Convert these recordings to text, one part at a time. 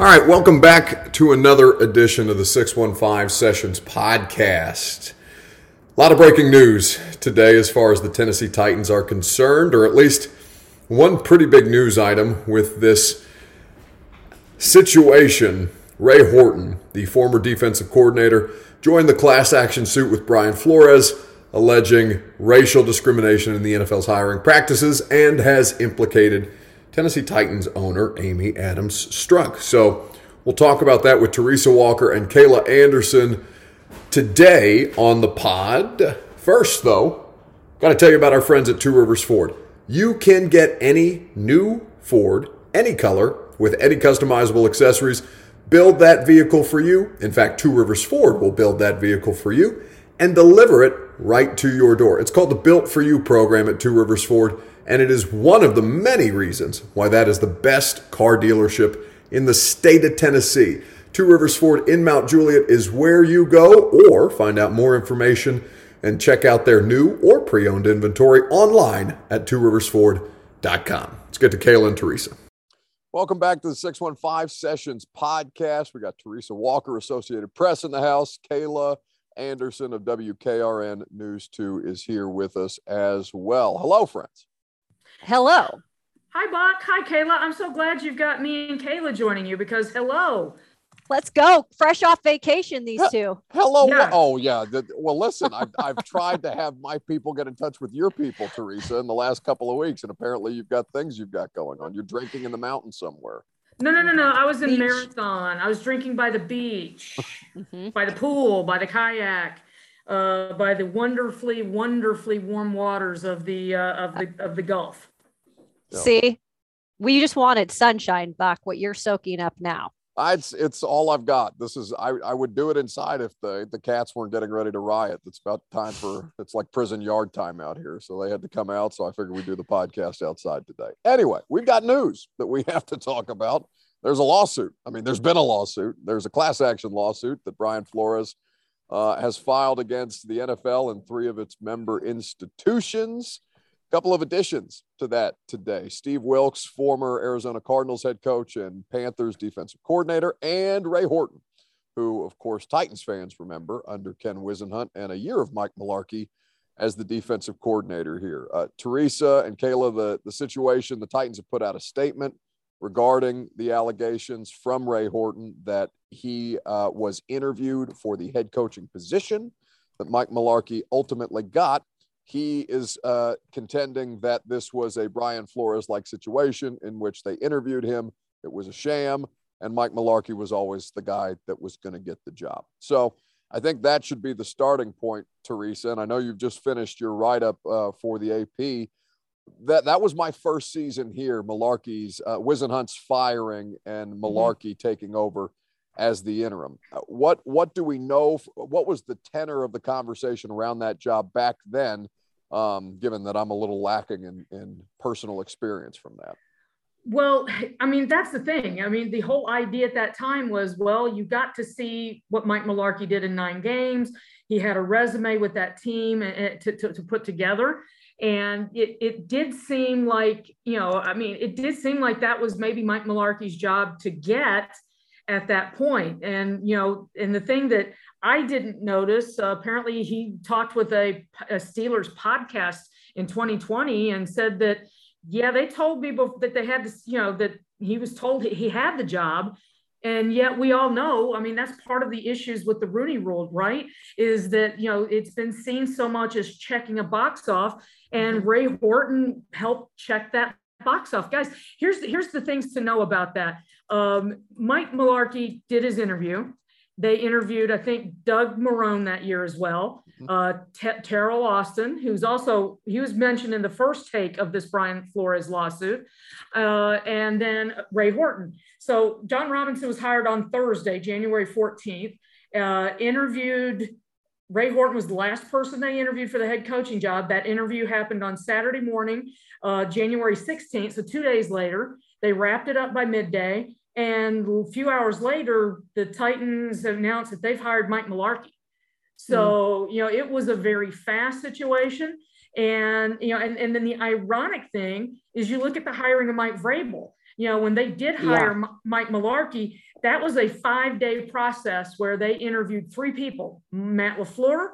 All right, welcome back to another edition of the 615 Sessions podcast. A lot of breaking news today as far as the Tennessee Titans are concerned, or at least one pretty big news item with this situation. Ray Horton, the former defensive coordinator, joined the class action suit with Brian Flores, alleging racial discrimination in the NFL's hiring practices and has implicated Tennessee Titans owner Amy Adams Strunk. So we'll talk about that with Teresa Walker and Kayla Anderson today on the pod. First, though, got to tell you about our friends at Two Rivers Ford. You can get any new Ford, any color, with any customizable accessories. Build that vehicle for you. In fact, Two Rivers Ford will build that vehicle for you and deliver it right to your door. It's called the Built for You program at Two Rivers Ford and it is one of the many reasons why that is the best car dealership in the state of Tennessee. Two Rivers Ford in Mount Juliet is where you go, or find out more information and check out their new or pre owned inventory online at tworiversford.com. Let's get to Kayla and Teresa. Welcome back to the 615 Sessions podcast. We got Teresa Walker, Associated Press in the house. Kayla Anderson of WKRN News 2 is here with us as well. Hello, friends. Hello. Hi, Buck. Hi, Kayla. I'm so glad you've got me and Kayla joining you because hello. Let's go. Fresh off vacation, these two. Hello. Yeah. Oh, yeah. Well, listen, I've, I've tried to have my people get in touch with your people, Teresa, in the last couple of weeks. And apparently you've got things you've got going on. You're drinking in the mountains somewhere. No, no, no, no. I was in beach. Marathon. I was drinking by the beach, mm-hmm. by the pool, by the kayak uh, by the wonderfully, wonderfully warm waters of the uh, of the of the Gulf. See, we just wanted sunshine, Buck. What you're soaking up now. I, it's it's all I've got. This is I, I would do it inside if the the cats weren't getting ready to riot. It's about time for it's like prison yard time out here, so they had to come out. So I figured we'd do the podcast outside today. Anyway, we've got news that we have to talk about. There's a lawsuit. I mean, there's been a lawsuit. There's a class action lawsuit that Brian Flores uh, has filed against the NFL and three of its member institutions. A couple of additions to that today. Steve Wilks, former Arizona Cardinals head coach and Panthers defensive coordinator, and Ray Horton, who, of course, Titans fans remember under Ken Whisenhunt and a year of Mike Mularkey as the defensive coordinator here. Uh, Teresa and Kayla, the, the situation, the Titans have put out a statement regarding the allegations from Ray Horton that he uh, was interviewed for the head coaching position that Mike Mularkey ultimately got. He is uh, contending that this was a Brian Flores like situation in which they interviewed him. It was a sham, and Mike Mularkey was always the guy that was going to get the job. So I think that should be the starting point, Teresa. And I know you've just finished your write up uh, for the AP that that was my first season here. Mularkey's uh, Whisenhunt's firing and mm-hmm. Mularkey mm-hmm. taking over as the interim. Uh, what what do we know? What was the tenor of the conversation around that job back then? Um, given that I'm a little lacking in, in personal experience from that. Well, I mean, that's the thing. I mean, the whole idea at that time was, well, you got to see what Mike Mularkey did in nine games. He had a resume with that team eh, eh, to, to, to put together and it, it did seem like you know i mean it did seem like that was maybe mike mularkey's job to get at that point. And you know and the thing that i didn't notice uh, apparently he talked with a, a, steelers podcast in 2020 and said that yeah they told people that they had to you know that he was told he had the job. And yet we all know i mean that's part of the issues with the rooney rule right? Is that you know it's been seen so much as checking a box off and mm-hmm. ray horton helped check that box off. Guys here's the, here's the things to know about that um, mike mularkey did his interview they interviewed, I think, Doug Marrone that year as well. Mm-hmm. Uh, T- Teryl Austin, who's also he was mentioned in the first take of this Brian Flores lawsuit, uh, and then Ray Horton. So Jon Robinson was hired on Thursday, January 14th. Uh, interviewed Ray Horton was the last person they interviewed for the head coaching job. That interview happened on Saturday morning, uh, January 16th. So two days later, they wrapped it up by midday. And a few hours later, the Titans announced that they've hired Mike Mularkey. So, mm. you know, it was a very fast situation. And, you know, and, and then the ironic thing is you look at the hiring of Mike Vrabel. you know, when they did hire yeah. Mike Mularkey, that was a five day process where they interviewed three people Matt LaFleur,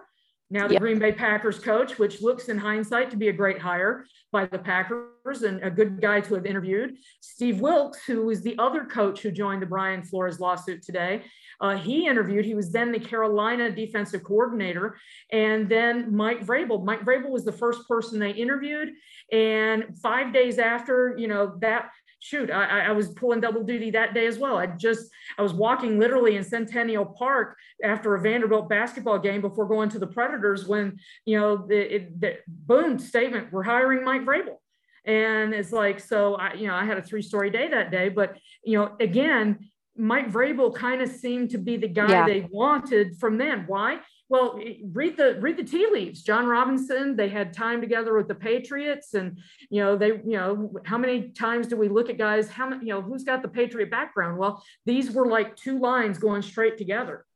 now the yep. Green Bay Packers coach, which looks in hindsight to be a great hire by the Packers and a good guy to have interviewed. Steve Wilks, who was the other coach who joined the Brian Flores lawsuit today, uh, he interviewed. He was then the Carolina defensive coordinator, and then Mike Vrabel. Mike Vrabel was the first person they interviewed, and five days after, you know that shoot, I, I, was pulling double duty that day as well. I just, I was walking literally in Centennial Park after a Vanderbilt basketball game before going to the Predators when, you know, the, it, the boom statement, we're hiring Mike Vrabel. And it's like, so I, you know, I had a three story day that day, but, you know, again, Mike Vrabel kind of seemed to be the guy yeah. they wanted from them. Why? Well, read the read the tea leaves. Jon Robinson, they had time together with the Patriots, and you know they, you know, how many times do we look at guys? How many, you know, who's got the Patriot background? Well, these were like two lines going straight together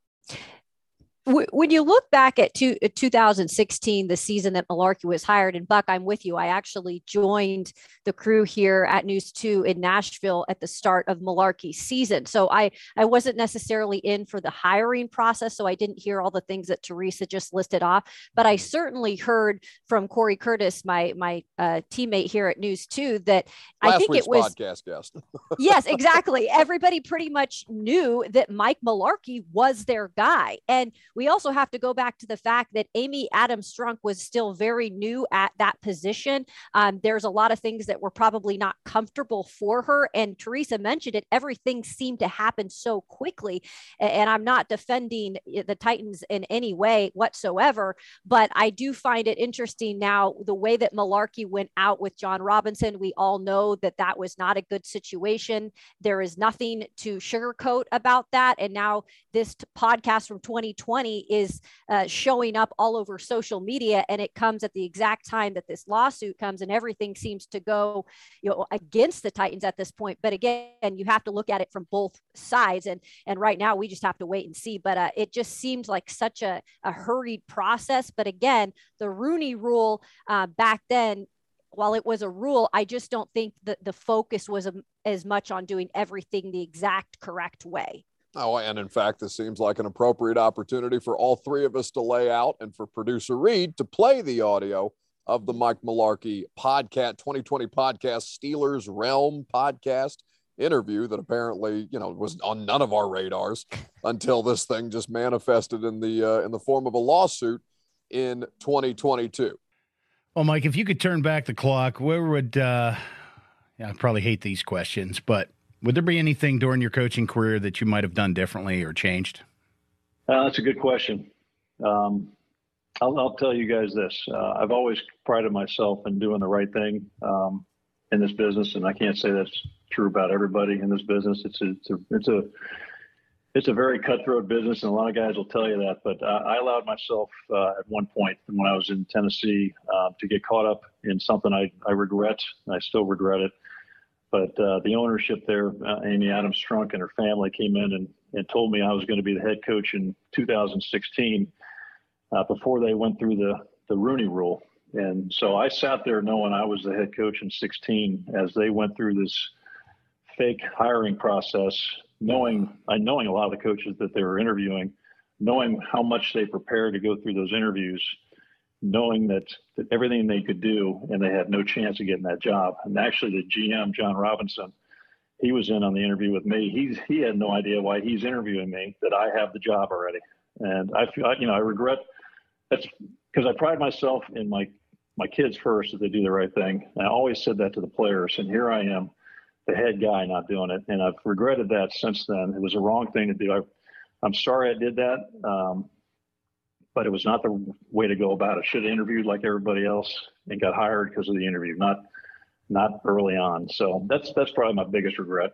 when you look back at two, uh, 2016, the season that Mularkey was hired, and Buck, I'm with you. I actually joined the crew here at News 2 in Nashville at the start of Mularkey's season. So I, I wasn't necessarily in for the hiring process. So I didn't hear all the things that Teresa just listed off, but I certainly heard from Corey Curtis, my, my uh, teammate here at News 2, that Last I think it was podcast guest. yes, exactly. Everybody pretty much knew that Mike Mularkey was their guy. And we also have to go back to the fact that Amy Adams Strunk was still very new at that position. Um, there's a lot of things that were probably not comfortable for her. And Teresa mentioned it, everything seemed to happen so quickly. And I'm not defending the Titans in any way whatsoever, but I do find it interesting now the way that Mularkey went out with Jon Robinson. We all know that that was not a good situation. There is nothing to sugarcoat about that. And now this podcast from 2020 is uh, showing up all over social media and it comes at the exact time that this lawsuit comes and everything seems to go you know against the titans at this point. But again you have to look at it from both sides and and right now we just have to wait and see. But uh, it just seems like such a, a hurried process. But again the rooney rule uh, back then while it was a rule, I just don't think that the focus was um, as much on doing everything the exact correct way. Oh, and in fact, this seems like an appropriate opportunity for all three of us to lay out and for producer Reed to play the audio of the Mike Mularkey podcast, 2020 podcast, Steelers Realm podcast interview that apparently, you know, was on none of our radars until this thing just manifested in the uh, in the form of a lawsuit in 2022. Well, Mike, if you could turn back the clock, where would uh, yeah, I probably hate these questions, but would there be anything during your coaching career that you might have done differently or changed? Uh, that's a good question. Um, I'll, I'll, tell you guys this. Uh, I've always prided myself in doing the right thing um, in this business, and I can't say that's true about everybody in this business. It's a, it's a, it's a, it's a very cutthroat business, and a lot of guys will tell you that. But uh, I allowed myself uh, at one point when I was in Tennessee uh, to get caught up in something I, I regret. I still regret it. But uh, the ownership there, uh, Amy Adams Strunk and her family came in and, and told me I was going to be the head coach in 2016 uh, before they went through the, the Rooney rule. And so I sat there knowing I was the head coach in 16 as they went through this fake hiring process, knowing, uh, knowing a lot of the coaches that they were interviewing, knowing how much they prepared to go through those interviews knowing that, that everything they could do and they had no chance of getting that job. And actually, the GM, Jon Robinson, he was in on the interview with me. He's he had no idea why he's interviewing me that I have the job already. And I feel you know I regret that's because I pride myself in my my kids first that they do the right thing. And I always said that to the players, and here I am, the head guy, not doing it. And I've regretted that since then. It was a wrong thing to do. I, I'm sorry I did that. Um, but it was not the way to go about it. Should have interviewed like everybody else and got hired because of the interview, not not early on. So that's that's probably my biggest regret.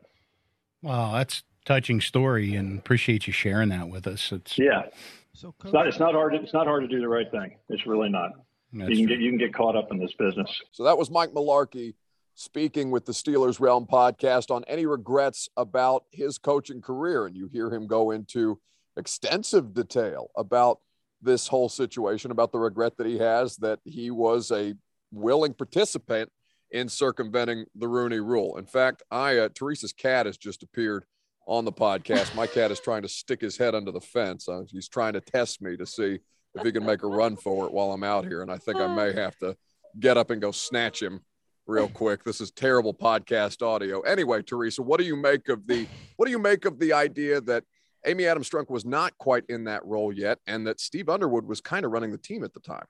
Wow, that's a touching story, and appreciate you sharing that with us. It's yeah. So it's not it's not hard. To, it's not hard to do the right thing. It's really not. That's you can true. get you can get caught up in this business. So that was Mike Mularkey speaking with the Steelers Realm podcast on any regrets about his coaching career, and you hear him go into extensive detail about this whole situation about the regret that he has that he was a willing participant in circumventing the Rooney Rule. In fact, I uh, Teresa's cat has just appeared on the podcast. My cat is trying to stick his head under the fence. Uh, he's trying to test me to see if he can make a run for it while I'm out here, and I think I may have to get up and go snatch him real quick. This is terrible podcast audio. Anyway, Teresa, what do you make of the what do you make of the idea that Amy Adams Strunk was not quite in that role yet, and that Steve Underwood was kind of running the team at the time?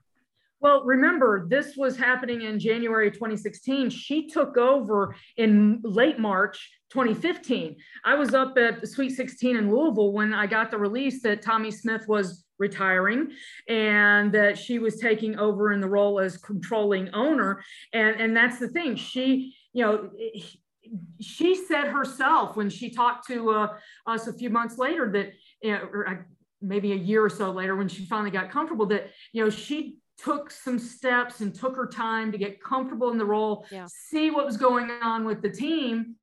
Well, remember, this was happening in January 2016. She took over in late March 2015. I was up at Sweet 16 in Louisville when I got the release that Tommy Smith was retiring and that she was taking over in the role as controlling owner. And, and that's the thing. She, you know, she said herself when she talked to uh, us a few months later that, you know, or uh, maybe a year or so later when she finally got comfortable that, you know, she took some steps and took her time to get comfortable in the role, yeah. see what was going on with the team.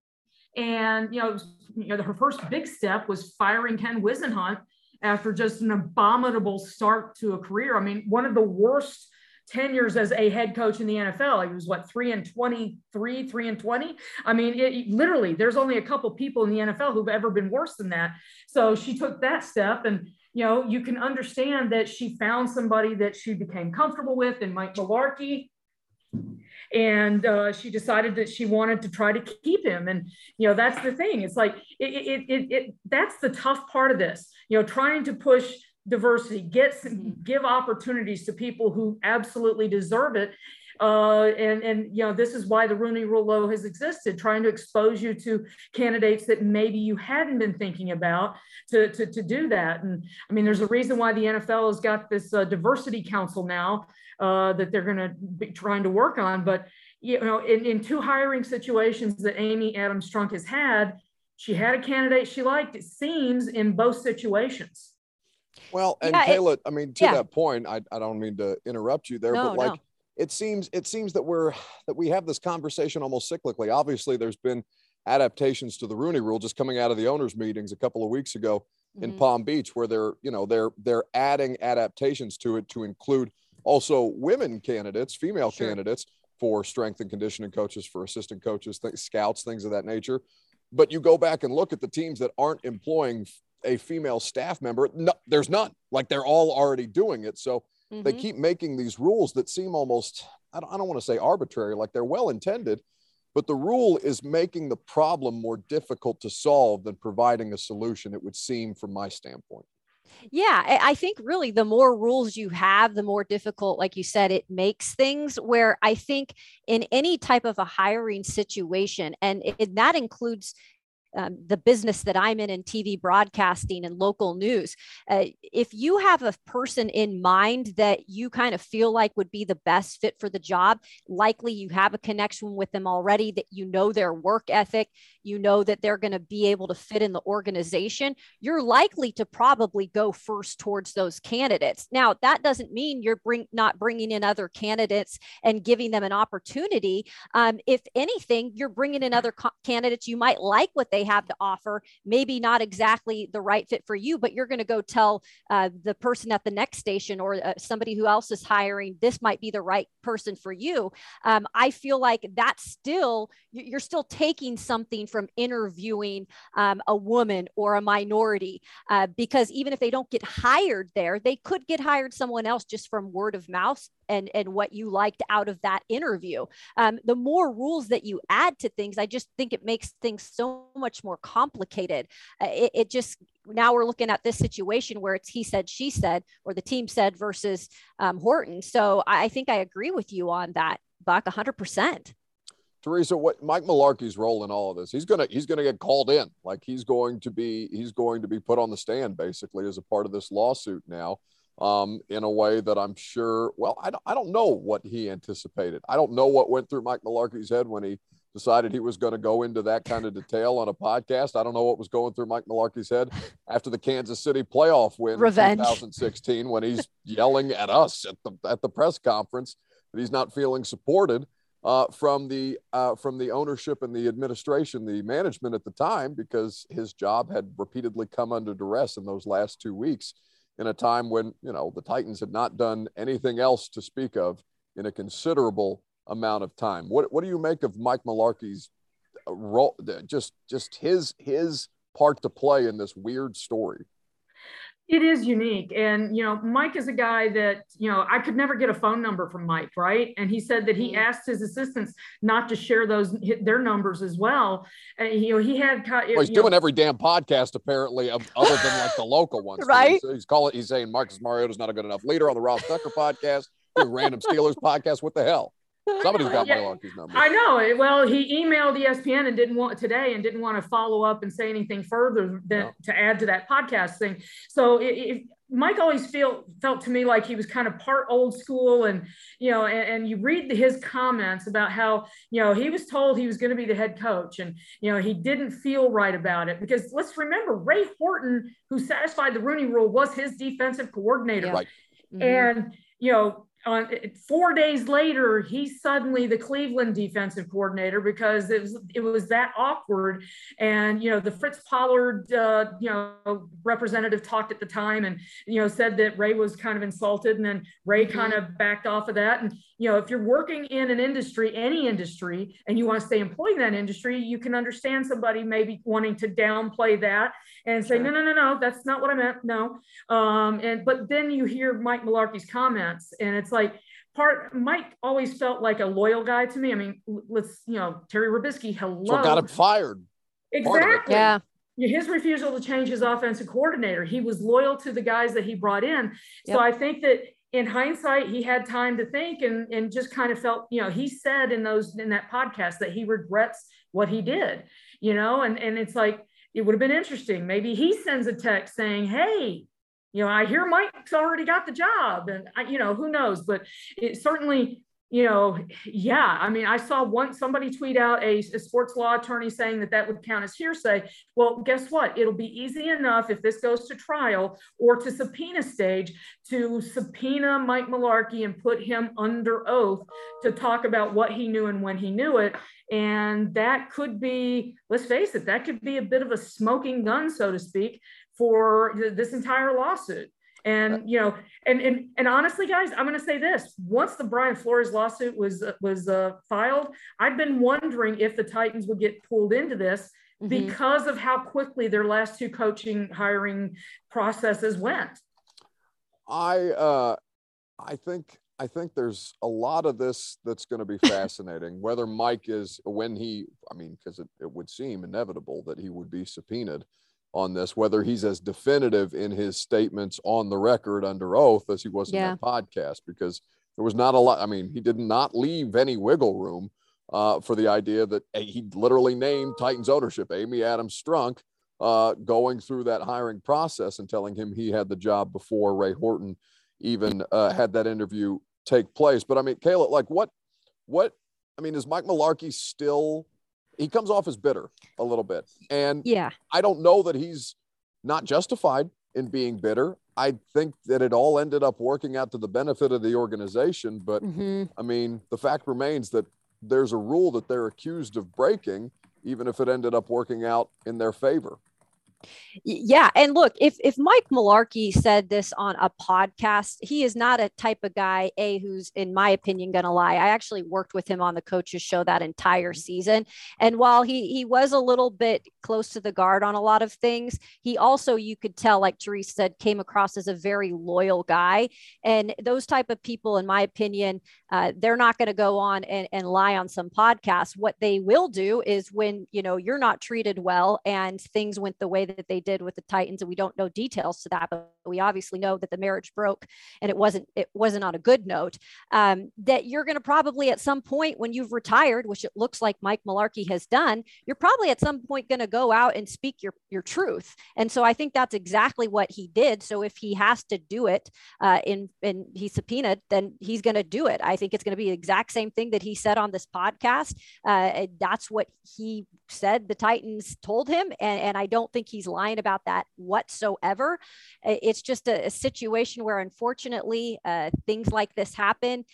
And, you know, you know, her first big step was firing Ken Whisenhunt after just an abominable start to a career. I mean, one of the worst tenures as a head coach in the NFL. He was what three and 23, three and 20. I mean, it, literally, there's only a couple people in the NFL who've ever been worse than that. So she took that step and you know, you can understand that she found somebody that she became comfortable with in Mike Mularkey. And uh, she decided that she wanted to try to keep him. And, you know, that's the thing. It's like, it, it, it, it that's the tough part of this, you know, trying to push diversity, get some, give opportunities to people who absolutely deserve it. Uh, and, and, you know, this is why the Rooney Rule Low has existed, trying to expose you to candidates that maybe you hadn't been thinking about to, to, to do that. And I mean, there's a reason why the NFL has got this uh, diversity council now uh, that they're going to be trying to work on. But, you know, in, in two hiring situations that Amy Adams Strunk has had, she had a candidate she liked, it seems, in both situations. Well, and yeah, Kayla, it, I mean, to yeah. that point, I, I don't mean to interrupt you there, no, but like, no it seems it seems that we're that we have this conversation almost cyclically. Obviously, there's been adaptations to the Rooney Rule just coming out of the owners' meetings a couple of weeks ago mm-hmm. in Palm Beach, where they're you know they're they're adding adaptations to it to include also women candidates, female sure. candidates for strength and conditioning coaches, for assistant coaches, th- scouts, things of that nature. But you go back and look at the teams that aren't employing a female staff member. No, there's none. Like they're all already doing it. So Mm-hmm. They keep making these rules that seem almost, I don't, I don't want to say arbitrary, like they're well intended, but the rule is making the problem more difficult to solve than providing a solution, it would seem from my standpoint. Yeah, I think really the more rules you have, the more difficult, like you said, it makes things. Where I think in any type of a hiring situation, and it, that includes um, the business that I'm in in TV broadcasting and local news. Uh, if you have a person in mind that you kind of feel like would be the best fit for the job, likely you have a connection with them already, that you know their work ethic, you know that they're going to be able to fit in the organization, you're likely to probably go first towards those candidates. Now, that doesn't mean you're bring, not bringing in other candidates and giving them an opportunity. Um, if anything, you're bringing in other co- candidates you might like what they have to offer, maybe not exactly the right fit for you, but you're going to go tell uh, the person at the next station or uh, somebody who else is hiring, this might be the right person for you. Um, I feel like that's still, you're still taking something from interviewing um, a woman or a minority uh, because even if they don't get hired there, they could get hired someone else just from word of mouth and and what you liked out of that interview. Um, the more rules that you add to things, I just think it makes things so much more complicated. Uh, it, it just now we're looking at this situation where it's he said, she said, or the team said versus um, Horton. So I, I think I agree with you on that, Buck, 100%. Teresa, what Mike Mularkey's role in all of this? He's gonna he's gonna get called in, like he's going to be he's going to be put on the stand basically as a part of this lawsuit now, um, in a way that I'm sure. Well, I don't I don't know what he anticipated. I don't know what went through Mike Mularkey's head when he decided he was going to go into that kind of detail on a podcast. I don't know what was going through Mike Mularkey's head after the Kansas City playoff win Revenge. in 2016 when he's yelling at us at the at the press conference that he's not feeling supported uh, from the uh, from the ownership and the administration, the management at the time, because his job had repeatedly come under duress in those last two weeks, in a time when you know the Titans had not done anything else to speak of in a considerable amount of time. What what do you make of Mike Mularkey's uh, role? Just just his his part to play in this weird story. It is unique. And, you know, Mike is a guy that, you know, I could never get a phone number from Mike, right? And he said that he mm-hmm. asked his assistants not to share those, their numbers as well. And, you know, he had, well, he's doing know, every damn podcast apparently, other than like the local ones. right. He's, he's calling, he's saying Marcus Mariota's not a good enough leader on the Ross Tucker podcast, the random Steelers podcast. What the hell? Somebody's got yeah, Mularkey's number. I know. Well, he emailed ESPN and didn't want today and didn't want to follow up and say anything further than no. to add to that podcast thing. So if Mike always feel felt to me like he was kind of part old school, and you know, and, and you read his comments about how you know he was told he was going to be the head coach, and you know he didn't feel right about it because let's remember Ray Horton, who satisfied the Rooney Rule, was his defensive coordinator, right. Mm-hmm. and you know on four days later, he's suddenly the Cleveland defensive coordinator because it was it was that awkward. And you know, the Fritz Pollard uh, you know representative talked at the time and you know said that Ray was kind of insulted, and then Ray mm-hmm. kind of backed off of that. And you know, if you're working in an industry, any industry, and you want to stay employed in that industry, you can understand somebody maybe wanting to downplay that and say, sure. no, no, no, no, that's not what I meant. No. Um, and but then you hear Mike Mularkey's comments, and it's like part Mike always felt like a loyal guy to me. I mean, let's you know, Terry Robiskie, hello. So got him fired. Exactly. Yeah. His refusal to change his offensive coordinator. He was loyal to the guys that he brought in. Yep. So I think that in hindsight, he had time to think and, and just kind of felt, you know, he said in those in that podcast that he regrets what he did, you know, and, and it's like it would have been interesting. Maybe he sends a text saying, Hey, you know, I hear Mike's already got the job, and I, you know, who knows? But it certainly, you know, yeah. I mean, I saw once somebody tweet out a, a, sports law attorney saying that that would count as hearsay. Well, guess what? It'll be easy enough if this goes to trial or to subpoena stage to subpoena Mike Mularkey and put him under oath to talk about what he knew and when he knew it. And that could be, let's face it, that could be a bit of a smoking gun, so to speak, for this entire lawsuit. And you know, and and and honestly, guys, I'm going to say this: once the Brian Flores lawsuit was was uh, filed, I've been wondering if the Titans would get pulled into this mm-hmm. because of how quickly their last two coaching hiring processes went. I uh, I think I think there's a lot of this that's going to be fascinating. Whether Mike is when he, I mean, because it, it would seem inevitable that he would be subpoenaed on this, whether he's as definitive in his statements on the record under oath as he was in yeah. that podcast, because there was not a lot. I mean, he did not leave any wiggle room uh, for the idea that he literally named Titans ownership, Amy Adams Strunk, uh, going through that hiring process and telling him he had the job before Ray Horton even uh, had that interview take place. But I mean, Kayla, like what, what, I mean, is Mike Mularkey still he comes off as bitter a little bit. And yeah, I don't know that he's not justified in being bitter. I think that it all ended up working out to the benefit of the organization. But mm-hmm. I mean, the fact remains that there's a rule that they're accused of breaking, even if it ended up working out in their favor. Yeah, and look, if if Mike Mularkey said this on a podcast, he is not a type of guy a who's in my opinion going to lie. I actually worked with him on the coaches show that entire season, and while he he was a little bit close to the guard on a lot of things, he also you could tell like Therese said came across as a very loyal guy, and those type of people in my opinion, uh, they're not going to go on and, and lie on some podcast. What they will do is when you know you're not treated well and things went the way that they did with the Titans, and we don't know details to that, but we obviously know that the marriage broke and it wasn't it wasn't on a good note. Um, that you're going to probably at some point when you've retired, which it looks like Mike Mularkey has done, you're probably at some point going to go out and speak your your truth. And so I think that's exactly what he did. So if he has to do it uh, in and he's subpoenaed, then he's going to do it. I think it's going to be the exact same thing that he said on this podcast. Uh, that's what he said the Titans told him, and, and I don't think he's lying about that whatsoever. It's just a, a situation where, unfortunately, uh, things like this happen.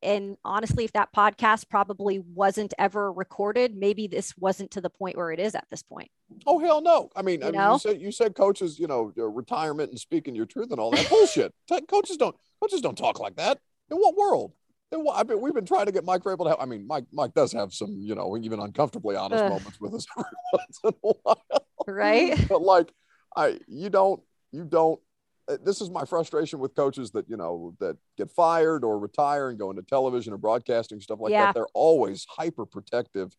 And honestly, if that podcast probably wasn't ever recorded, maybe this wasn't to the point where it is at this point. Oh hell no! I mean, you, I mean, you said you said coaches, you know, retirement and speaking your truth and all that bullshit. coaches don't coaches don't talk like that. In what world? Why, I mean, we've been trying to get Mike Vrabel to help. I mean, Mike Mike does have some, you know, even uncomfortably honest Ugh. moments with us every once in a while. Right? but like, I you don't you don't. uh, This is my frustration with coaches that you know that get fired or retire and go into television or broadcasting stuff like Yeah. that. They're always hyper protective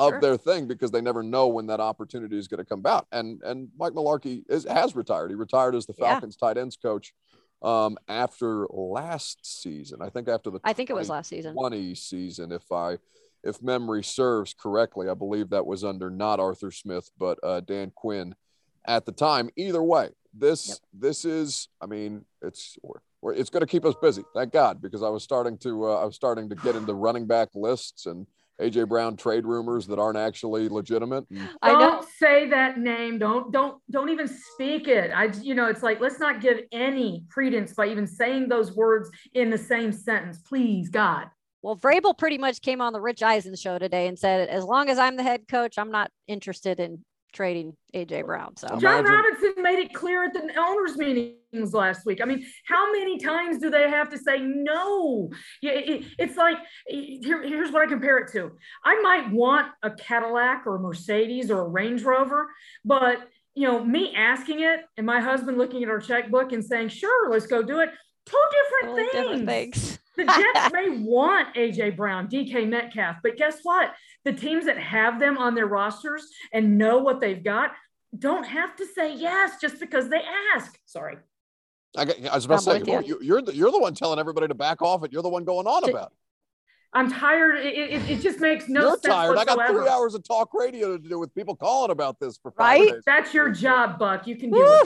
of Sure. their thing because they never know when that opportunity is going to come about. And and Mike Mularkey is, has retired. He retired as the Yeah. Falcons tight ends coach um, after last season. I think after the I think it was last season. 20 season, if I if memory serves correctly. I believe that was under not Arthur Smith, but uh, Dan Quinn at the time. Either way, this Yep. this is. I mean, it's we're, we're- it's going to keep us busy. Thank God, because I was starting to uh, I was starting to get into running back lists and AJ Brown trade rumors that aren't actually legitimate. Mm. I don't say that name. Don't don't don't even speak it. I you know it's like let's not give any credence by even saying those words in the same sentence. Please, God. Well, Vrabel pretty much came on the Rich Eisen show today and said, as long as I'm the head coach, I'm not interested in trading AJ Brown. So I'm- Jon Imagine- Robinson made it clear at the owners' meetings last week. I mean, how many times do they have to say no? Yeah, it, it's like here, here's what I compare it to. I might want a Cadillac or a Mercedes or a Range Rover, but you know, me asking it and my husband looking at our checkbook and saying, "Sure, let's go do it." Two different totally things. different things. The Jets may want AJ Brown, DK Metcalf, but guess what? The teams that have them on their rosters and know what they've got don't have to say yes just because they ask. Sorry. I, got- I was about to I'm say, you. you're the you're the one telling everybody to back off it. You're the one going on J- about. it. I'm tired. It, it, it just makes no you're sense tired. I got three hours of talk radio to do with people calling about this for five Right? days. That's your job, Buck. You can do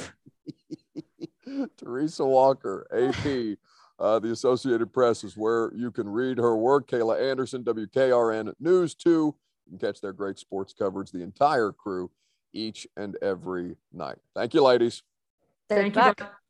it. Teresa Walker, AP, uh, the Associated Press is where you can read her work. Kayla Anderson, WKRN News 2. You can catch their great sports coverage, the entire crew, each and every night. Thank you, ladies. There's Thank you, Buck. Buck.